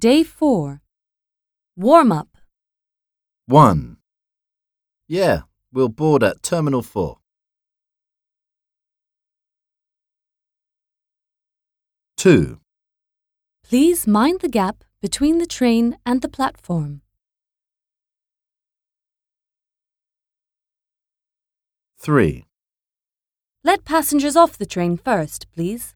Day 4. Warm up. 1. Yeah, we'll board at Terminal 4. 2. Please mind the gap between the train and the platform. 3. Let passengers off the train first, please.